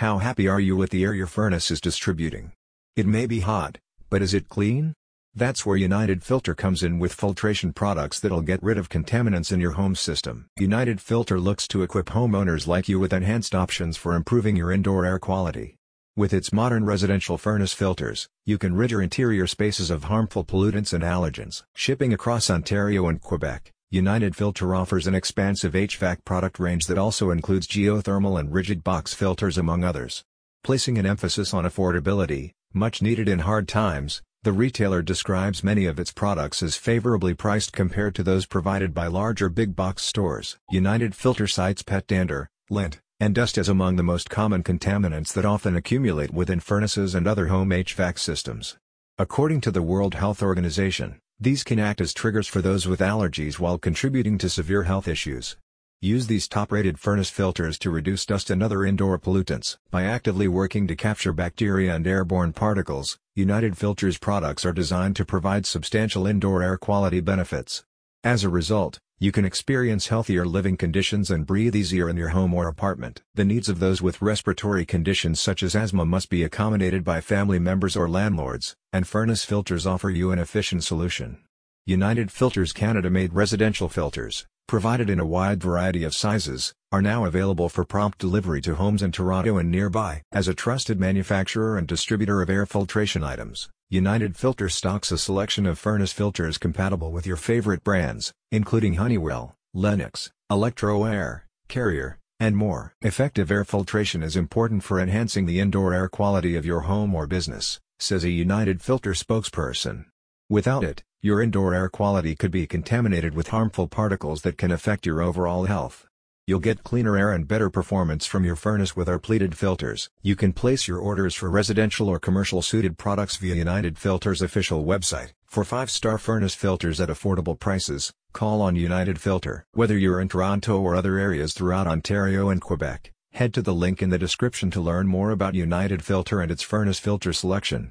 How happy are you with the air your furnace is distributing? It may be hot, but is it clean? That's where United Filter comes in with filtration products that'll get rid of contaminants in your home system. United Filter looks to equip homeowners like you with enhanced options for improving your indoor air quality. With its modern residential furnace filters, you can rid your interior spaces of harmful pollutants and allergens. Shipping across Ontario and Quebec, United Filter offers an expansive HVAC product range that also includes geothermal and rigid box filters among others. Placing an emphasis on affordability, much needed in hard times, the retailer describes many of its products as favorably priced compared to those provided by larger big box stores. United Filter cites pet dander, lint, and dust as among the most common contaminants that often accumulate within furnaces and other home HVAC systems. According to the World Health Organization, these can act as triggers for those with allergies while contributing to severe health issues. Use these top-rated furnace filters to reduce dust and other indoor pollutants. By actively working to capture bacteria and airborne particles, United Filters products are designed to provide substantial indoor air quality benefits. As a result, you can experience healthier living conditions and breathe easier in your home or apartment. The needs of those with respiratory conditions such as asthma must be accommodated by family members or landlords, and furnace filters offer you an efficient solution. United Filters Canada-made residential filters, provided in a wide variety of sizes, are now available for prompt delivery to homes in Toronto and nearby. As a trusted manufacturer and distributor of air filtration items, United Filter stocks a selection of furnace filters compatible with your favorite brands, including Honeywell, Lennox, Electro-Air, Carrier, and more. Effective air filtration is important for enhancing the indoor air quality of your home or business, says a United Filter spokesperson. Without it, your indoor air quality could be contaminated with harmful particles that can affect your overall health. You'll get cleaner air and better performance from your furnace with our pleated filters. You can place your orders for residential or commercial suited products via United Filters official website. For 5-star furnace filters at affordable prices, call on United Filter. Whether you're in Toronto or other areas throughout Ontario and Quebec, head to the link in the description to learn more about United Filter and its furnace filter selection.